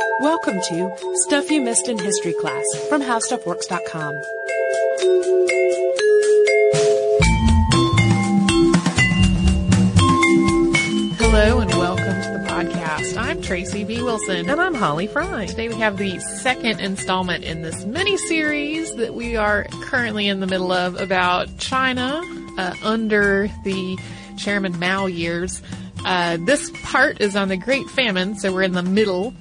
Welcome to Stuff You Missed in History Class from HowStuffWorks.com. Hello and welcome to the podcast. I'm Tracy B. Wilson. And I'm Holly Fry. Today we have the second installment in this mini series that we are currently in the middle of about China uh, under the Chairman Mao years. Uh, this part is on the Great Famine, so we're in the middle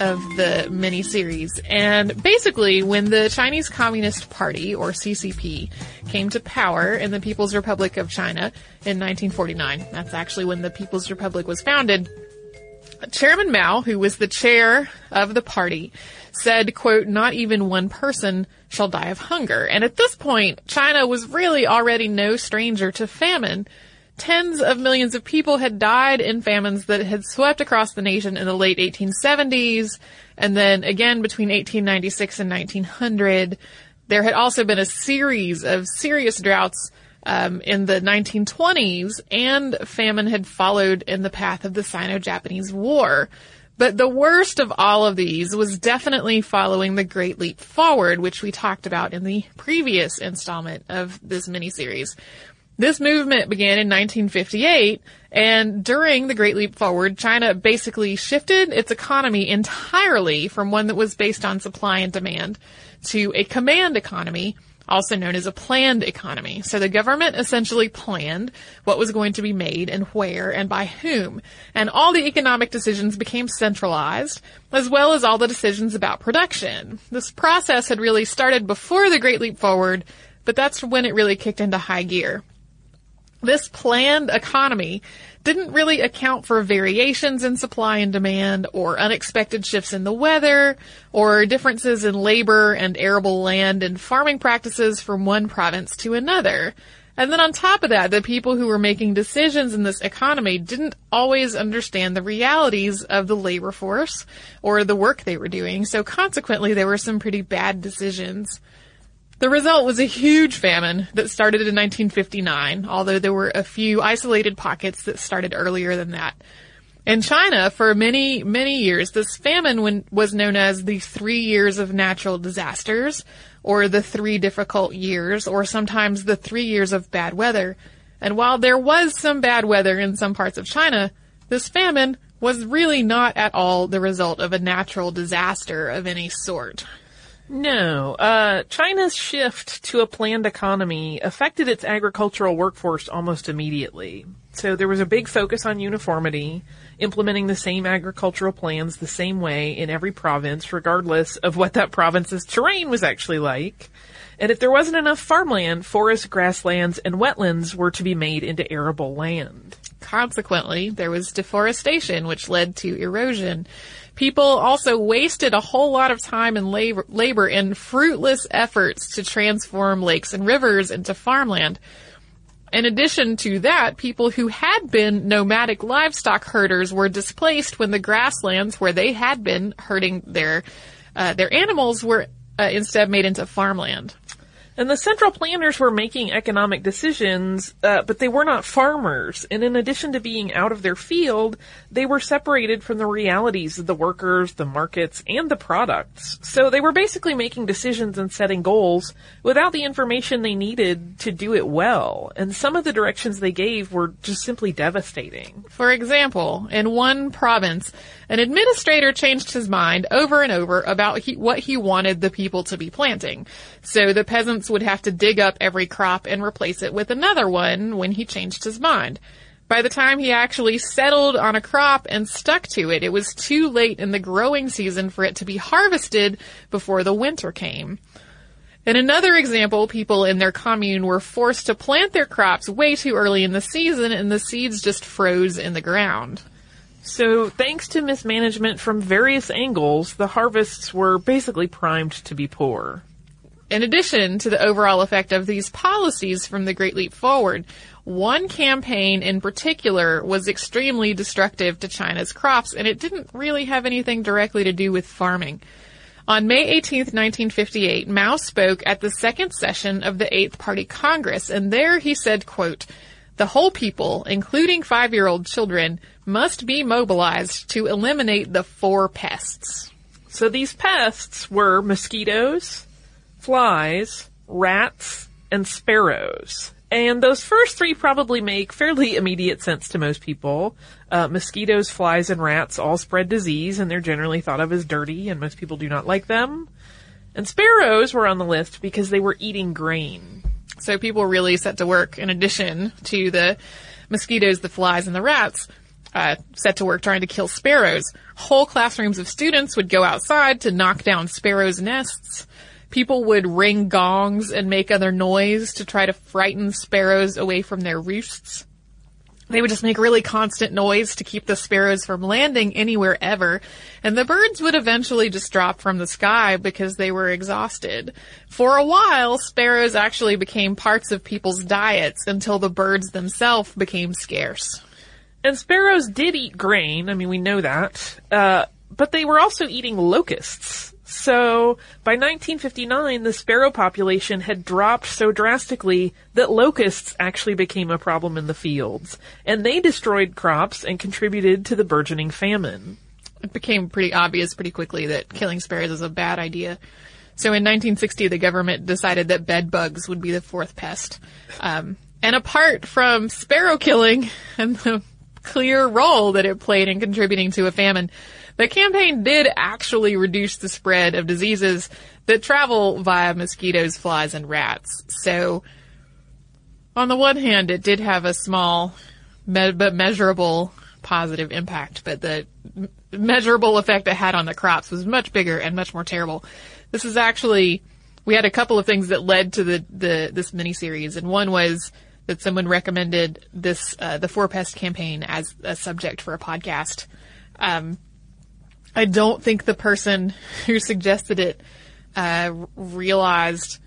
of the mini series. And basically, when the Chinese Communist Party, or CCP, came to power in the People's Republic of China in 1949, that's actually when the People's Republic was founded, Chairman Mao, who was the chair of the party, said, quote, not even one person shall die of hunger. And at this point, China was really already no stranger to famine tens of millions of people had died in famines that had swept across the nation in the late 1870s, and then again between 1896 and 1900. There had also been a series of serious droughts um, in the 1920s, and famine had followed in the path of the Sino-Japanese War. But the worst of all of these was definitely following the Great Leap Forward, which we talked about in the previous installment of this miniseries. This movement began in 1958, and during the Great Leap Forward, China basically shifted its economy entirely from one that was based on supply and demand to a command economy, also known as a planned economy. So the government essentially planned what was going to be made and where and by whom. And all the economic decisions became centralized, as well as all the decisions about production. This process had really started before the Great Leap Forward, but that's when it really kicked into high gear. This planned economy didn't really account for variations in supply and demand or unexpected shifts in the weather or differences in labor and arable land and farming practices from one province to another. And then on top of that, the people who were making decisions in this economy didn't always understand the realities of the labor force or the work they were doing. So consequently, there were some pretty bad decisions. The result was a huge famine that started in 1959, although there were a few isolated pockets that started earlier than that. In China, for many, many years, this famine was known as the three years of natural disasters, or the three difficult years, or sometimes the three years of bad weather. And while there was some bad weather in some parts of China, this famine was really not at all the result of a natural disaster of any sort. No, uh, China's shift to a planned economy affected its agricultural workforce almost immediately. So there was a big focus on uniformity, implementing the same agricultural plans the same way in every province, regardless of what that province's terrain was actually like. And if there wasn't enough farmland, forests, grasslands, and wetlands were to be made into arable land. Consequently, there was deforestation, which led to erosion. People also wasted a whole lot of time and labor, in fruitless efforts to transform lakes and rivers into farmland. In addition to that, people who had been nomadic livestock herders were displaced when the grasslands where they had been herding their uh, their animals were uh, instead made into farmland. And the central planners were making economic decisions, uh, but they were not farmers. And in addition to being out of their field, they were separated from the realities of the workers, the markets, and the products. So they were basically making decisions and setting goals without the information they needed to do it well. And some of the directions they gave were just simply devastating. For example, in one province, an administrator changed his mind over and over about he, what he wanted the people to be planting. So the peasants would have to dig up every crop and replace it with another one when he changed his mind. By the time he actually settled on a crop and stuck to it, it was too late in the growing season for it to be harvested before the winter came. In another example, people in their commune were forced to plant their crops way too early in the season and the seeds just froze in the ground. So, thanks to mismanagement from various angles, the harvests were basically primed to be poor. In addition to the overall effect of these policies from the Great Leap Forward, one campaign in particular was extremely destructive to China's crops, and it didn't really have anything directly to do with farming. On May 18, 1958, Mao spoke at the second session of the Eighth Party Congress, and there he said, quote, the whole people, including five-year-old children, must be mobilized to eliminate the four pests. So these pests were mosquitoes, flies, rats, and sparrows. And those first three probably make fairly immediate sense to most people. Uh, mosquitoes, flies, and rats all spread disease, and they're generally thought of as dirty, and most people do not like them. And sparrows were on the list because they were eating grain. So people really set to work, in addition to the mosquitoes, the flies, and the rats, uh, set to work trying to kill sparrows. Whole classrooms of students would go outside to knock down sparrows' nests. People would ring gongs and make other noise to try to frighten sparrows away from their roosts. They would just make really constant noise to keep the sparrows from landing anywhere ever. And the birds would eventually just drop from the sky because they were exhausted. For a while, sparrows actually became parts of people's diets until the birds themselves became scarce. And sparrows did eat grain. I mean, we know that. Uh, but they were also eating locusts. So by 1959, the sparrow population had dropped so drastically that locusts actually became a problem in the fields, and they destroyed crops and contributed to the burgeoning famine. It became pretty obvious pretty quickly that killing sparrows is a bad idea. So in 1960, the government decided that bed bugs would be the fourth pest. Um, and apart from sparrow killing and the clear role that it played in contributing to a famine, the campaign did actually reduce the spread of diseases that travel via mosquitoes, flies, and rats. So, on the one hand, it did have a small me- but measurable positive impact, but the m- measurable effect it had on the crops was much bigger and much more terrible. This is actually, we had a couple of things that led to the, the this miniseries, and one was that someone recommended this uh, the four pest campaign as a subject for a podcast. Um, I don't think the person who suggested it uh, realized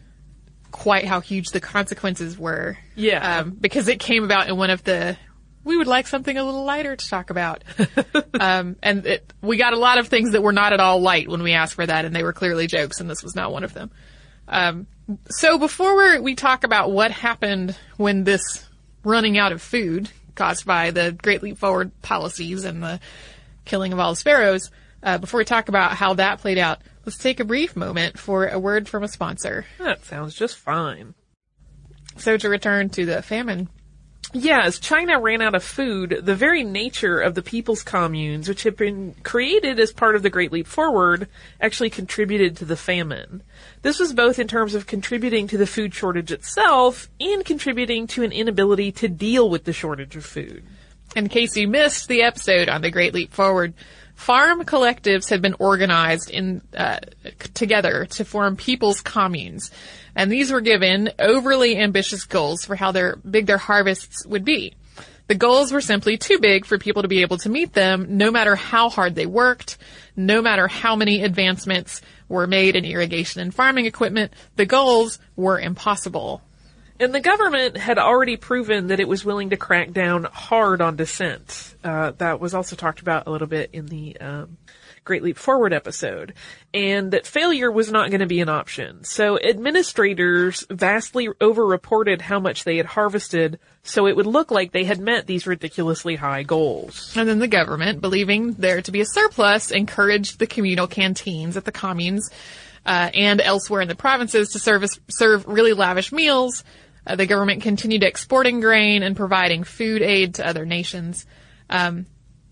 quite how huge the consequences were. Yeah. Um, because it came about in one of the we would like something a little lighter to talk about. um, and it, we got a lot of things that were not at all light when we asked for that, and they were clearly jokes, and this was not one of them. Um, so before we we talk about what happened when this running out of food caused by the Great Leap Forward policies and the killing of all the sparrows, uh, before we talk about how that played out, let's take a brief moment for a word from a sponsor. That sounds just fine. So to return to the famine Yeah, as China ran out of food, the very nature of the people's communes, which had been created as part of the Great Leap Forward, actually contributed to the famine. This was both in terms of contributing to the food shortage itself and contributing to an inability to deal with the shortage of food. In case you missed the episode on the Great Leap Forward, farm collectives had been organized in uh, together to form people's communes, and these were given overly ambitious goals for how their big their harvests would be. The goals were simply too big for people to be able to meet them, no matter how hard they worked, no matter how many advancements were made in irrigation and farming equipment. The goals were impossible. And the government had already proven that it was willing to crack down hard on dissent. Uh, that was also talked about a little bit in the um, Great Leap Forward episode. And that failure was not going to be an option. So administrators vastly overreported how much they had harvested so it would look like they had met these ridiculously high goals. And then the government, believing there to be a surplus, encouraged the communal canteens at the communes uh, and elsewhere in the provinces to serve, serve really lavish meals. Uh, the government continued exporting grain and providing food aid to other nations. Um,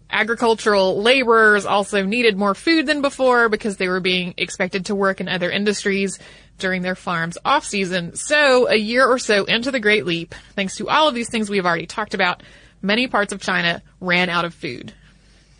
agricultural laborers also needed more food than before because they were being expected to work in other industries during their farm's off season. So a year or so into the Great Leap, thanks to all of these things we have already talked about, many parts of China ran out of food.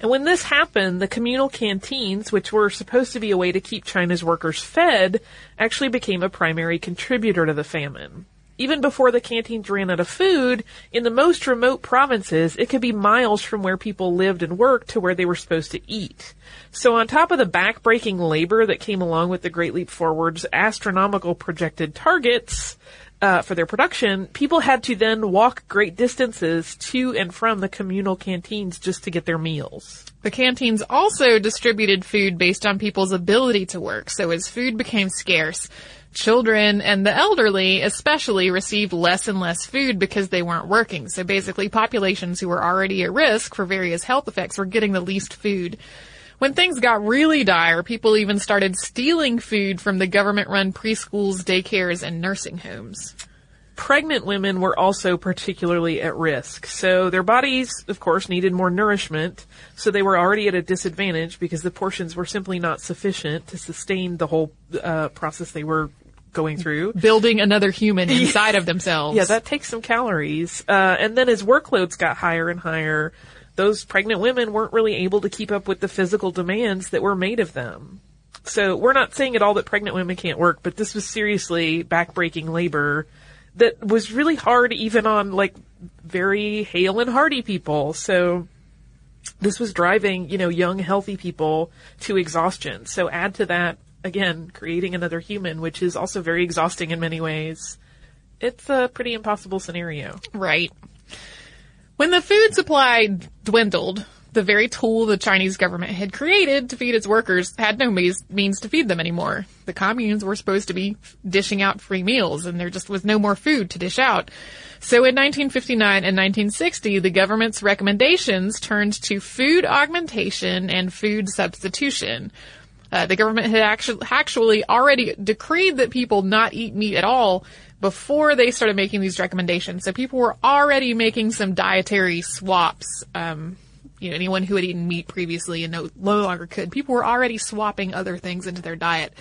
And when this happened, the communal canteens, which were supposed to be a way to keep China's workers fed, actually became a primary contributor to the famine. Even before the canteens ran out of food, in the most remote provinces, it could be miles from where people lived and worked to where they were supposed to eat. So on top of the backbreaking labor that came along with the Great Leap Forward's astronomical projected targets, uh, for their production, people had to then walk great distances to and from the communal canteens just to get their meals. The canteens also distributed food based on people's ability to work. So as food became scarce, children and the elderly especially received less and less food because they weren't working. So basically populations who were already at risk for various health effects were getting the least food. When things got really dire, people even started stealing food from the government-run preschools, daycares, and nursing homes. Pregnant women were also particularly at risk. So their bodies, of course, needed more nourishment. So they were already at a disadvantage because the portions were simply not sufficient to sustain the whole uh, process they were going through. Building another human inside of themselves. Yeah, that takes some calories. Uh, and then as workloads got higher and higher, those pregnant women weren't really able to keep up with the physical demands that were made of them. So we're not saying at all that pregnant women can't work, but this was seriously backbreaking labor that was really hard even on like very hale and hearty people. So this was driving, you know, young, healthy people to exhaustion. So add to that, again, creating another human, which is also very exhausting in many ways. It's a pretty impossible scenario. Right. When the food supply dwindled, the very tool the Chinese government had created to feed its workers had no means, to feed them anymore. The communes were supposed to be dishing out free meals and there just was no more food to dish out. So in 1959 and 1960, the government's recommendations turned to food augmentation and food substitution. Uh, the government had actually, actually already decreed that people not eat meat at all before they started making these recommendations. So people were already making some dietary swaps. Um, you know, anyone who had eaten meat previously and no, no longer could. People were already swapping other things into their diet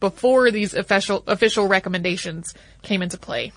before these official official recommendations came into play.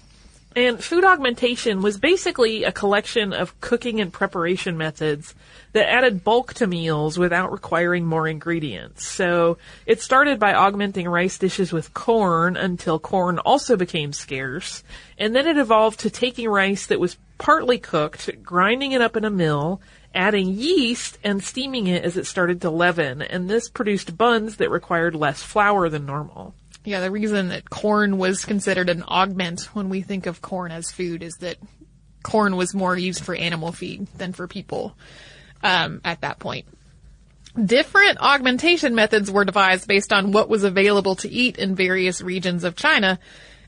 And food augmentation was basically a collection of cooking and preparation methods that added bulk to meals without requiring more ingredients. So it started by augmenting rice dishes with corn until corn also became scarce. And then it evolved to taking rice that was partly cooked, grinding it up in a mill, adding yeast and steaming it as it started to leaven. And this produced buns that required less flour than normal. Yeah, the reason that corn was considered an augment when we think of corn as food is that corn was more used for animal feed than for people um, at that point. Different augmentation methods were devised based on what was available to eat in various regions of China.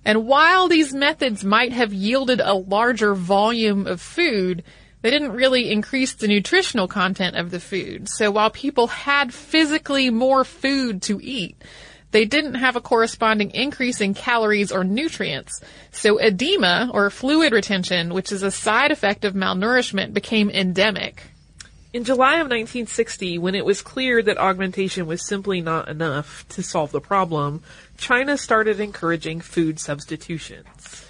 And while these methods might have yielded a larger volume of food, they didn't really increase the nutritional content of the food. So while people had physically more food to eat, they didn't have a corresponding increase in calories or nutrients. So edema or fluid retention, which is a side effect of malnourishment, became endemic. In July of 1960, when it was clear that augmentation was simply not enough to solve the problem, China started encouraging food substitutions.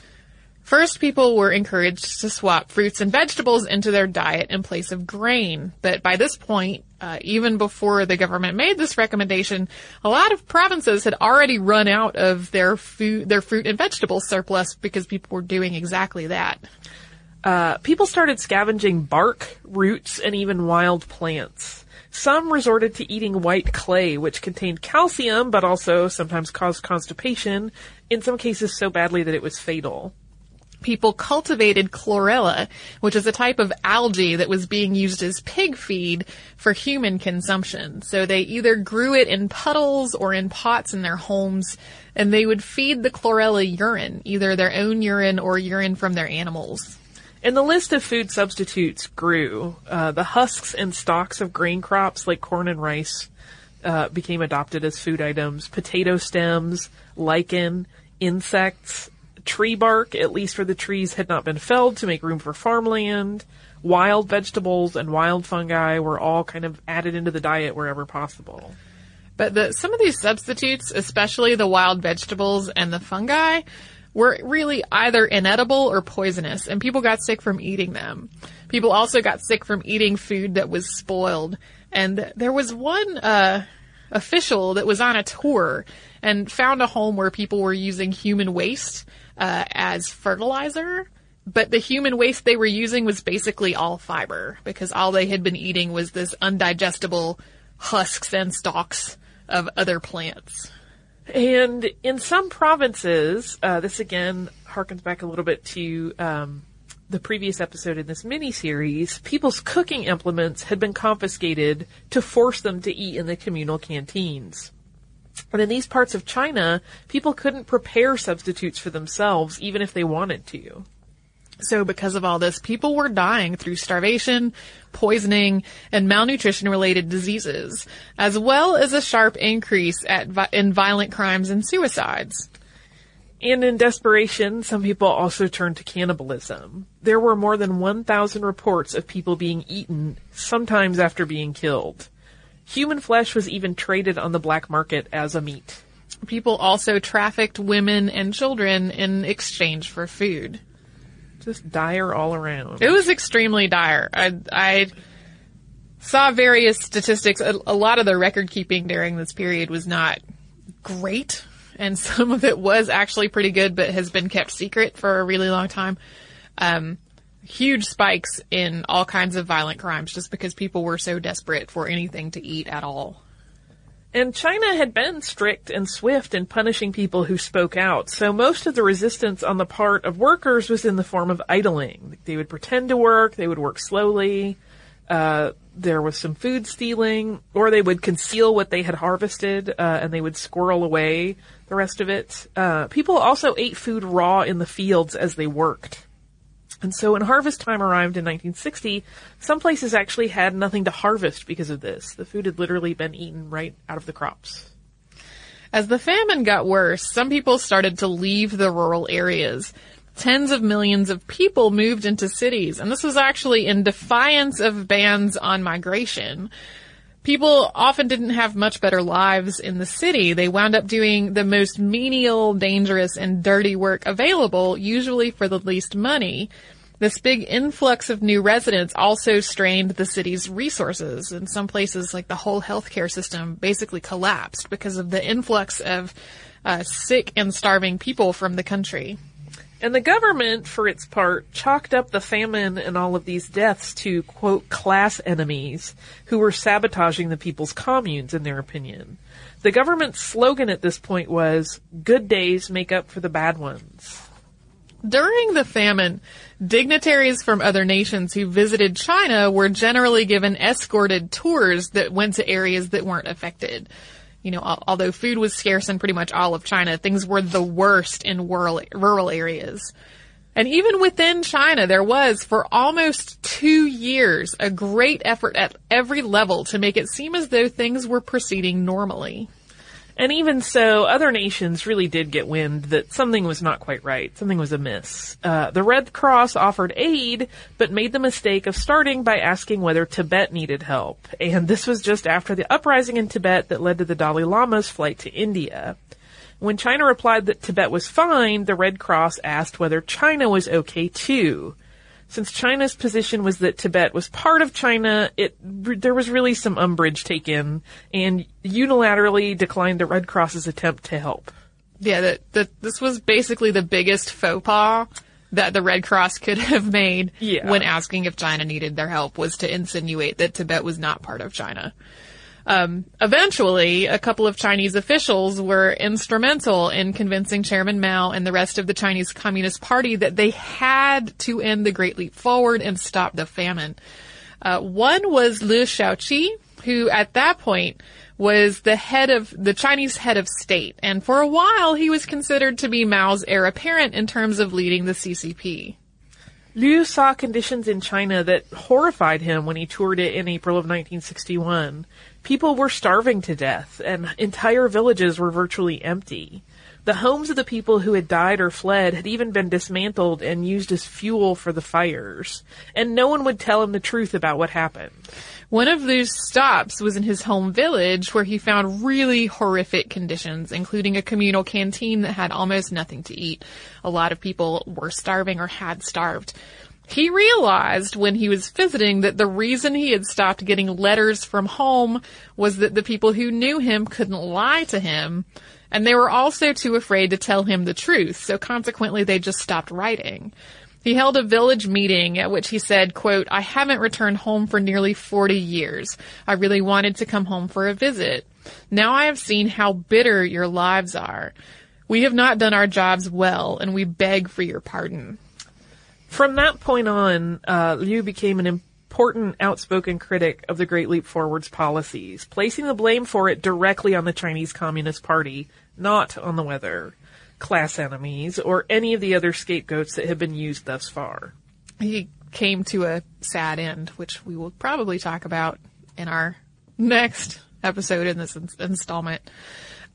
First, people were encouraged to swap fruits and vegetables into their diet in place of grain. But by this point, uh, even before the government made this recommendation, a lot of provinces had already run out of their food, their fruit and vegetable surplus because people were doing exactly that. Uh, people started scavenging bark, roots, and even wild plants. Some resorted to eating white clay, which contained calcium, but also sometimes caused constipation, in some cases so badly that it was fatal people cultivated chlorella, which is a type of algae that was being used as pig feed for human consumption. So they either grew it in puddles or in pots in their homes, and they would feed the chlorella urine, either their own urine or urine from their animals. And the list of food substitutes grew. Uh, the husks and stalks of grain crops like corn and rice uh, became adopted as food items. Potato stems, lichen, insects, tree bark, at least for the trees, had not been felled to make room for farmland. Wild vegetables and wild fungi were all kind of added into the diet wherever possible. But the, some of these substitutes, especially the wild vegetables and the fungi, were really either inedible or poisonous, and people got sick from eating them. People also got sick from eating food that was spoiled. And there was one uh, official that was on a tour and found a home where people were using human waste uh, as fertilizer. But the human waste they were using was basically all fiber because all they had been eating was this undigestible husks and stalks of other plants. And in some provinces, uh, this again harkens back a little bit to um, the previous episode in this mini series. People's cooking implements had been confiscated to force them to eat in the communal canteens. And in these parts of China, people couldn't prepare substitutes for themselves even if they wanted to. So because of all this, people were dying through starvation, poisoning, and malnutrition related diseases, as well as a sharp increase vi- in violent crimes and suicides. And in desperation, some people also turned to cannibalism. There were more than 1,000 reports of people being eaten, sometimes after being killed. Human flesh was even traded on the black market as a meat. People also trafficked women and children in exchange for food. Just dire all around. It was extremely dire. I, I saw various statistics. A, a lot of the record keeping during this period was not great, and some of it was actually pretty good, but has been kept secret for a really long time. Um, huge spikes in all kinds of violent crimes just because people were so desperate for anything to eat at all. And China had been strict and swift in punishing people who spoke out, so most of the resistance on the part of workers was in the form of idling. They would pretend to work, they would work slowly, uh, there was some food stealing, or they would conceal what they had harvested, uh, and they would squirrel away the rest of it. Uh, people also ate food raw in the fields as they worked. And so when harvest time arrived in 1960, some places actually had nothing to harvest because of this. The food had literally been eaten right out of the crops. As the famine got worse, some people started to leave the rural areas. Tens of millions of people moved into cities, and this was actually in defiance of bans on migration. People often didn't have much better lives in the city. They wound up doing the most menial, dangerous, and dirty work available, usually for the least money. This big influx of new residents also strained the city's resources. In some places, like the whole healthcare system basically collapsed because of the influx of uh, sick and starving people from the country. And the government, for its part, chalked up the famine and all of these deaths to, quote, class enemies who were sabotaging the people's communes, in their opinion. The government's slogan at this point was, good days make up for the bad ones. During the famine, dignitaries from other nations who visited China were generally given escorted tours that went to areas that weren't affected. You know, although food was scarce in pretty much all of China, things were the worst in rural, rural areas. And even within China, there was, for almost two years, a great effort at every level to make it seem as though things were proceeding normally. And even so, other nations really did get wind that something was not quite right. Something was amiss. Uh, the Red Cross offered aid, but made the mistake of starting by asking whether Tibet needed help. And this was just after the uprising in Tibet that led to the Dalai Lama's flight to India. When China replied that Tibet was fine, the Red Cross asked whether China was okay too. Since China's position was that Tibet was part of China, it there was really some umbrage taken, and unilaterally declined the Red Cross's attempt to help. Yeah, that, that this was basically the biggest faux pas that the Red Cross could have made Yeah. when asking if China needed their help was to insinuate that Tibet was not part of China. Um, eventually, a couple of Chinese officials were instrumental in convincing Chairman Mao and the rest of the Chinese Communist Party that they had to end the Great Leap Forward and stop the famine. Uh, one was Liu Shaoqi, who at that point was the head of the Chinese head of state, and for a while he was considered to be Mao's heir apparent in terms of leading the CCP. Liu saw conditions in China that horrified him when he toured it in April of 1961. People were starving to death, and entire villages were virtually empty. The homes of the people who had died or fled had even been dismantled and used as fuel for the fires. And no one would tell him the truth about what happened. One of those stops was in his home village where he found really horrific conditions, including a communal canteen that had almost nothing to eat. A lot of people were starving or had starved. He realized when he was visiting that the reason he had stopped getting letters from home was that the people who knew him couldn't lie to him, and they were also too afraid to tell him the truth, so consequently they just stopped writing. He held a village meeting at which he said, quote, I haven't returned home for nearly 40 years. I really wanted to come home for a visit. Now I have seen how bitter your lives are. We have not done our jobs well, and we beg for your pardon. From that point on, uh, Liu became an important outspoken critic of the Great Leap Forward's policies, placing the blame for it directly on the Chinese Communist Party, not on the weather. class enemies or any of the other scapegoats that have been used thus far. He came to a sad end, which we will probably talk about in our next episode in this installment.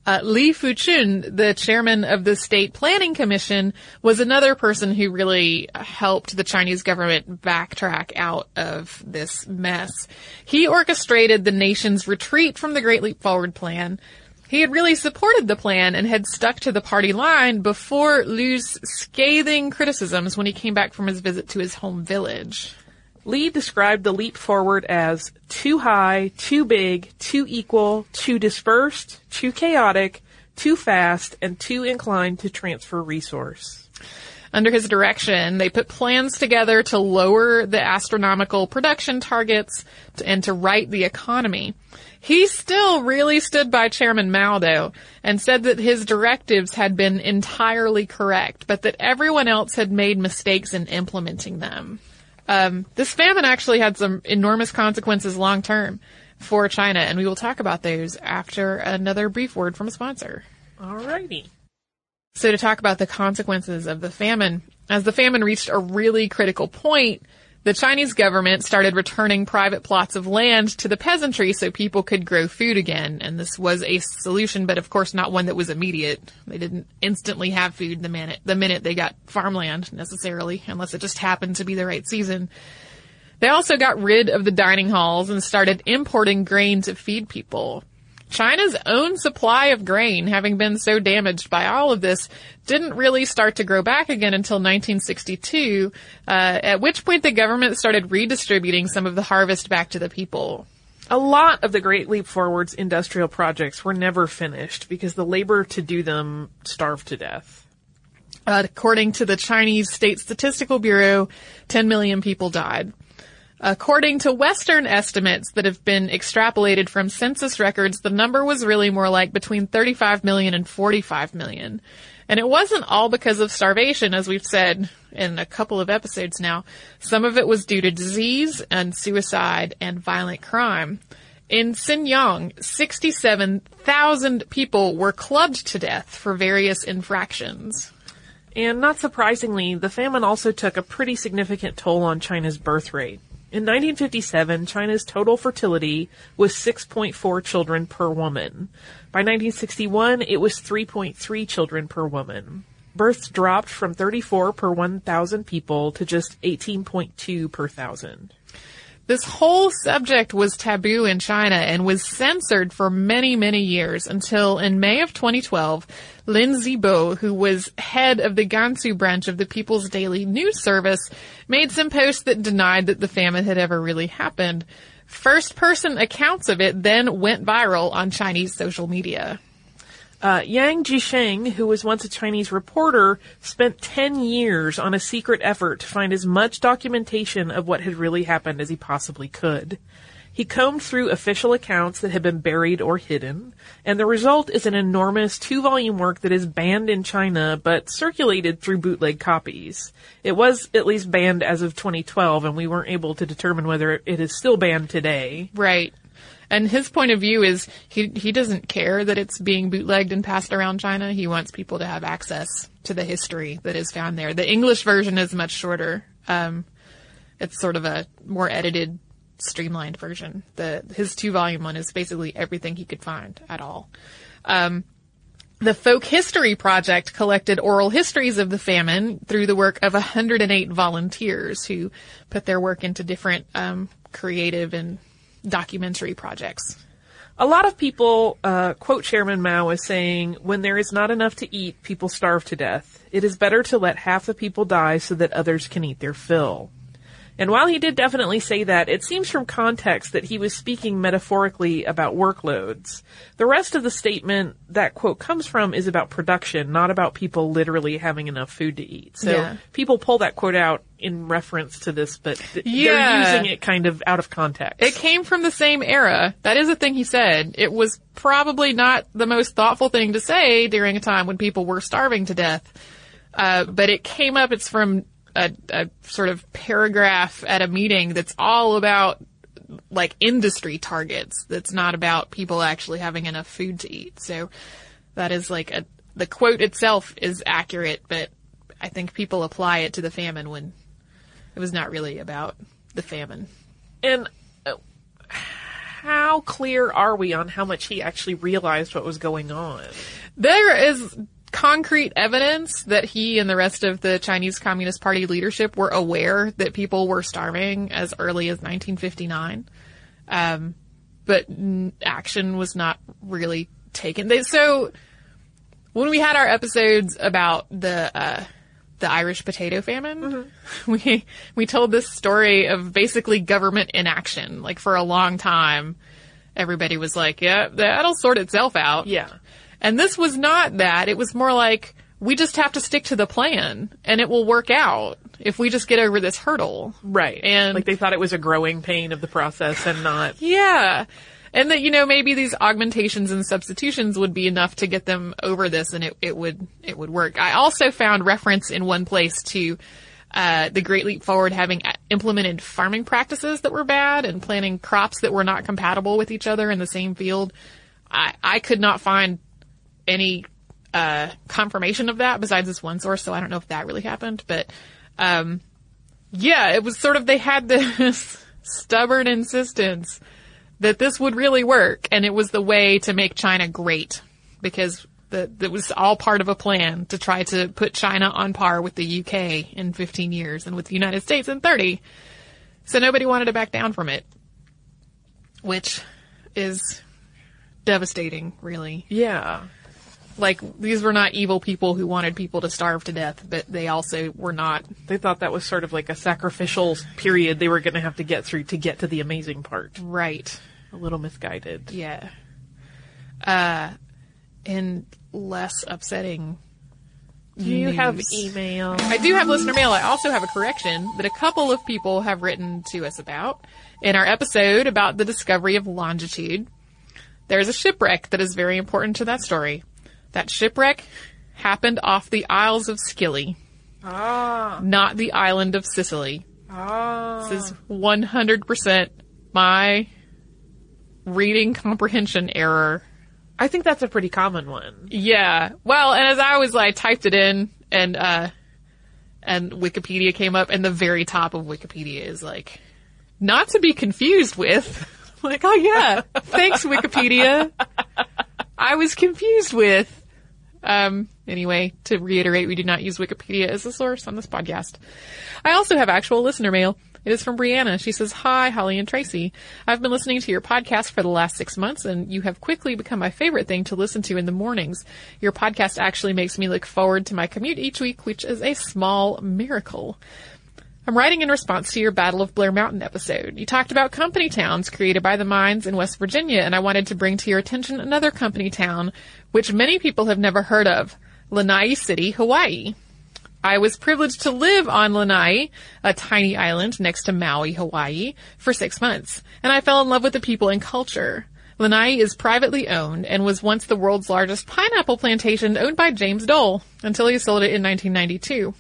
Uh, Li Fuchun, the chairman of the State Planning Commission, was another person who really helped the Chinese government backtrack out of this mess. He orchestrated the nation's retreat from the Great Leap Forward plan. He had really supported the plan and had stuck to the party line before Liu's scathing criticisms when he came back from his visit to his home village. Li described the leap forward as too high, too big, too equal, too dispersed, too chaotic, too fast, and too inclined to transfer resource. Under his direction, they put plans together to lower the astronomical production targets and to right the economy. He still really stood by Chairman Mao though, and said that his directives had been entirely correct, but that everyone else had made mistakes in implementing them. Um, this famine actually had some enormous consequences long term for China, and we will talk about those after another brief word from a sponsor. Alrighty. So to talk about the consequences of the famine, as the famine reached a really critical point, the Chinese government started returning private plots of land to the peasantry so people could grow food again. And this was a solution, but of course not one that was immediate. They didn't instantly have food the minute, the minute they got farmland necessarily, unless it just happened to be the right season. They also got rid of the dining halls and started importing grain to feed people. China's own supply of grain, having been so damaged by all of this, didn't really start to grow back again until 1962, uh, at which point the government started redistributing some of the harvest back to the people. A lot of the Great Leap Forward's industrial projects were never finished because the labor to do them starved to death. Uh, according to the Chinese State Statistical Bureau, 10 million people died. According to Western estimates that have been extrapolated from census records, the number was really more like between 35 million and 45 million. And it wasn't all because of starvation, as we've said in a couple of episodes now. Some of it was due to disease and suicide and violent crime. In Xinjiang, 67,000 people were clubbed to death for various infractions. And not surprisingly, the famine also took a pretty significant toll on China's birth rate. In 1957, China's total fertility was 6.4 children per woman. By 1961, it was 3.3 children per woman. Births dropped from 34 per 1,000 people to just 18.2 per thousand. This whole subject was taboo in China and was censored for many, many years until in May of 2012, Lin Zhibo, who was head of the Gansu branch of the People's Daily News Service, made some posts that denied that the famine had ever really happened. First person accounts of it then went viral on Chinese social media. Uh, Yang Jisheng, who was once a Chinese reporter, spent 10 years on a secret effort to find as much documentation of what had really happened as he possibly could. He combed through official accounts that had been buried or hidden, and the result is an enormous two-volume work that is banned in China but circulated through bootleg copies. It was at least banned as of 2012, and we weren't able to determine whether it is still banned today. Right. And his point of view is he he doesn't care that it's being bootlegged and passed around China. He wants people to have access to the history that is found there. The English version is much shorter. Um, it's sort of a more edited, streamlined version. The his two volume one is basically everything he could find at all. Um, the Folk History Project collected oral histories of the famine through the work of 108 volunteers who put their work into different um, creative and documentary projects. A lot of people uh, quote Chairman Mao as saying, when there is not enough to eat, people starve to death. It is better to let half the people die so that others can eat their fill. And while he did definitely say that, it seems from context that he was speaking metaphorically about workloads. The rest of the statement that quote comes from is about production, not about people literally having enough food to eat. So Yeah. people pull that quote out in reference to this, but th- Yeah. they're using it kind of out of context. It came from the same era. That is a thing he said. It was probably not the most thoughtful thing to say during a time when people were starving to death. Uh, but it came up, it's from a, a sort of paragraph at a meeting that's all about like industry targets. That's not about people actually having enough food to eat. So that is like a, the quote itself is accurate, but I think people apply it to the famine when it was not really about the famine. And uh, how clear are we on how much he actually realized what was going on? There is concrete evidence that he and the rest of the Chinese Communist Party leadership were aware that people were starving as early as 1959. Um, but n- action was not really taken. They, so when we had our episodes about the uh, the Irish potato famine, we we told this story of basically government inaction. Like for a long time, everybody was like, "Yeah, that'll sort itself out." Yeah. And this was not that. It was more like we just have to stick to the plan, and it will work out if we just get over this hurdle. Right. And- like they thought it was a growing pain of the process and not. Yeah. And that, you know, maybe these augmentations and substitutions would be enough to get them over this and it, it would, it would work. I also found reference in one place to, uh, the Great Leap Forward having implemented farming practices that were bad and planting crops that were not compatible with each other in the same field. I, I could not find any, uh, confirmation of that besides this one source, so I don't know if that really happened, but, um, yeah, it was sort of, they had this stubborn insistence that this would really work, and it was the way to make China great because that was all part of a plan to try to put China on par with the UK in 15 years and with the United States in 30. So nobody wanted to back down from it, which is devastating, really. Yeah. Like, these were not evil people who wanted people to starve to death, but they also were not They thought that was sort of like a sacrificial period they were going to have to get through to get to the amazing part. right. A little misguided. Yeah. Uh, and less upsetting. Do you have email? I do have listener mail. I also have a correction that a couple of people have written to us about. In our episode about the discovery of longitude, there's a shipwreck that is very important to that story. That shipwreck happened off the Isles of Scilly, Ah. not the island of Sicily. Ah. This is 100% my reading comprehension error. I think that's a pretty common one. Yeah. Well, and as I was like typed it in and uh and Wikipedia came up and the very top of Wikipedia is like not to be confused with like, oh yeah, thanks Wikipedia. I was confused with um anyway, to reiterate, we do not use Wikipedia as a source on this podcast. I also have actual listener mail. It is from Brianna. She says, Hi, Holly and Tracy. I've been listening to your podcast for the last six months and you have quickly become my favorite thing to listen to in the mornings. Your podcast actually makes me look forward to my commute each week, which is a small miracle. I'm writing in response to your Battle of Blair Mountain episode. You talked about company towns created by the mines in West Virginia, and I wanted to bring to your attention another company town, which many people have never heard of, Lanai City, Hawaii. I was privileged to live on Lanai, a tiny island next to Maui, Hawaii, for six months, and I fell in love with the people and culture. Lanai is privately owned and was once the world's largest pineapple plantation owned by James Dole until he sold it in 1992.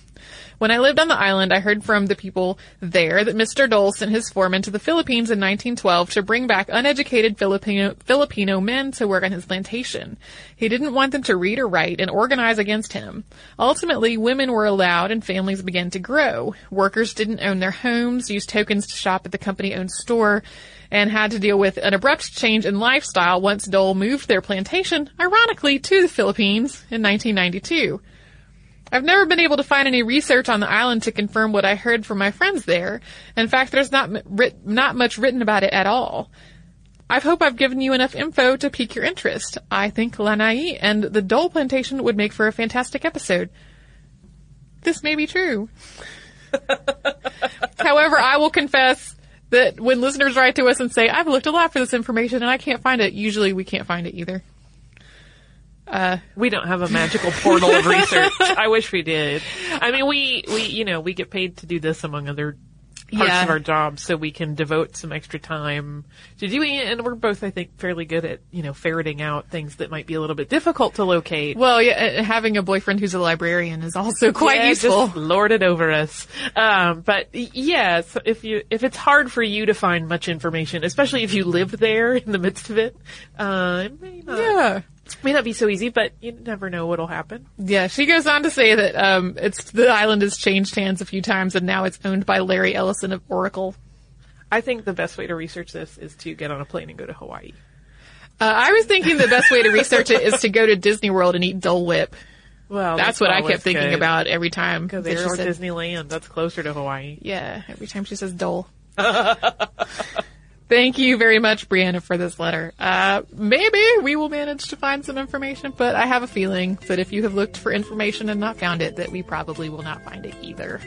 When I lived on the island, I heard from the people there that Mr. Dole sent his foreman to the Philippines in 1912 to bring back uneducated Filipino, Filipino men to work on his plantation. He didn't want them to read or write and organize against him. Ultimately, women were allowed and families began to grow. Workers didn't own their homes, used tokens to shop at the company-owned store, and had to deal with an abrupt change in lifestyle once Dole moved their plantation, ironically, to the Philippines in 1992. I've never been able to find any research on the island to confirm what I heard from my friends there. In fact, there's not writ- not much written about it at all. I hope I've given you enough info to pique your interest. I think Lanai and the Dole plantation would make for a fantastic episode. This may be true. However, I will confess that when listeners write to us and say, I've looked a lot for this information and I can't find it, usually we can't find it either. We don't have a magical portal of research. I wish we did. I mean, we, we, you know, we get paid to do this among other parts Yeah. of our jobs, so we can devote some extra time to doing it. And we're both, I think, fairly good at, you know, ferreting out things that might be a little bit difficult to locate. Well, yeah, uh, having a boyfriend who's a librarian is also quite Yeah, useful. Just lord it over us. Um, but yeah, so if you if it's hard for you to find much information, especially if you live there in the midst of it, uh, it may not Yeah. May not be so easy, but you never know what'll happen. Yeah, she goes on to say that um, it's the island has changed hands a few times, and now it's owned by Larry Ellison of Oracle. I think the best way to research this is to get on a plane and go to Hawaii. Uh, I was thinking the best way to research it is to go to Disney World and eat Dole Whip. Well, That's what I kept thinking good. about every time. Because they're Disneyland. That's closer to Hawaii. Yeah, every time she says Dole. Thank you very much, Brianna, for this letter. Uh, maybe we will manage to find some information, but I have a feeling that if you have looked for information and not found it, that we probably will not find it either.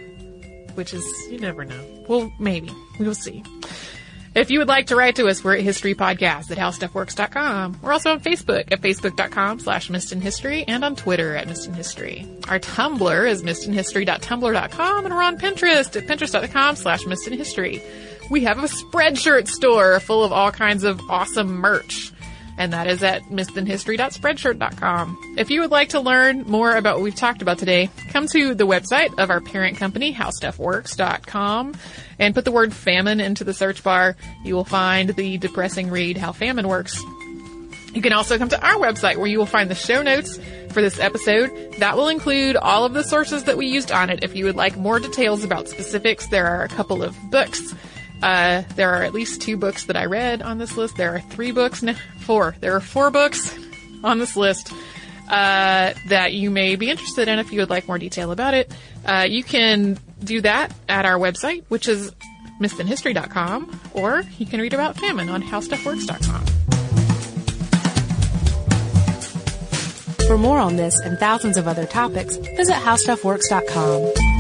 Which is, You never know. well, maybe. We will see. If you would like to write to us, we're at History Podcast at howstuffworks.com. We're also on Facebook at facebook.com slash missedinhistory and on Twitter at missedinhistory. Our Tumblr is missedinhistory.tumblr.com and we're on Pinterest at pinterest.com slash missedinhistory. We have a Spreadshirt store full of all kinds of awesome merch. And that is at missedinhistory.spreadshirt.com. If you would like to learn more about what we've talked about today, come to the website of our parent company, howstuffworks.com, and put the word famine into the search bar. You will find the depressing read, How Famine Works. You can also come to our website where you will find the show notes for this episode. That will include all of the sources that we used on it. If you would like more details about specifics, there are a couple of books. Uh, there are at least two books that I read on this list. There are three books, no, four. There are four books on this list uh, that you may be interested in if you would like more detail about it. Uh, you can do that at our website, which is missedinhistory.com, or you can read about famine on howstuffworks.com. For more on this and thousands of other topics, visit howstuffworks.com.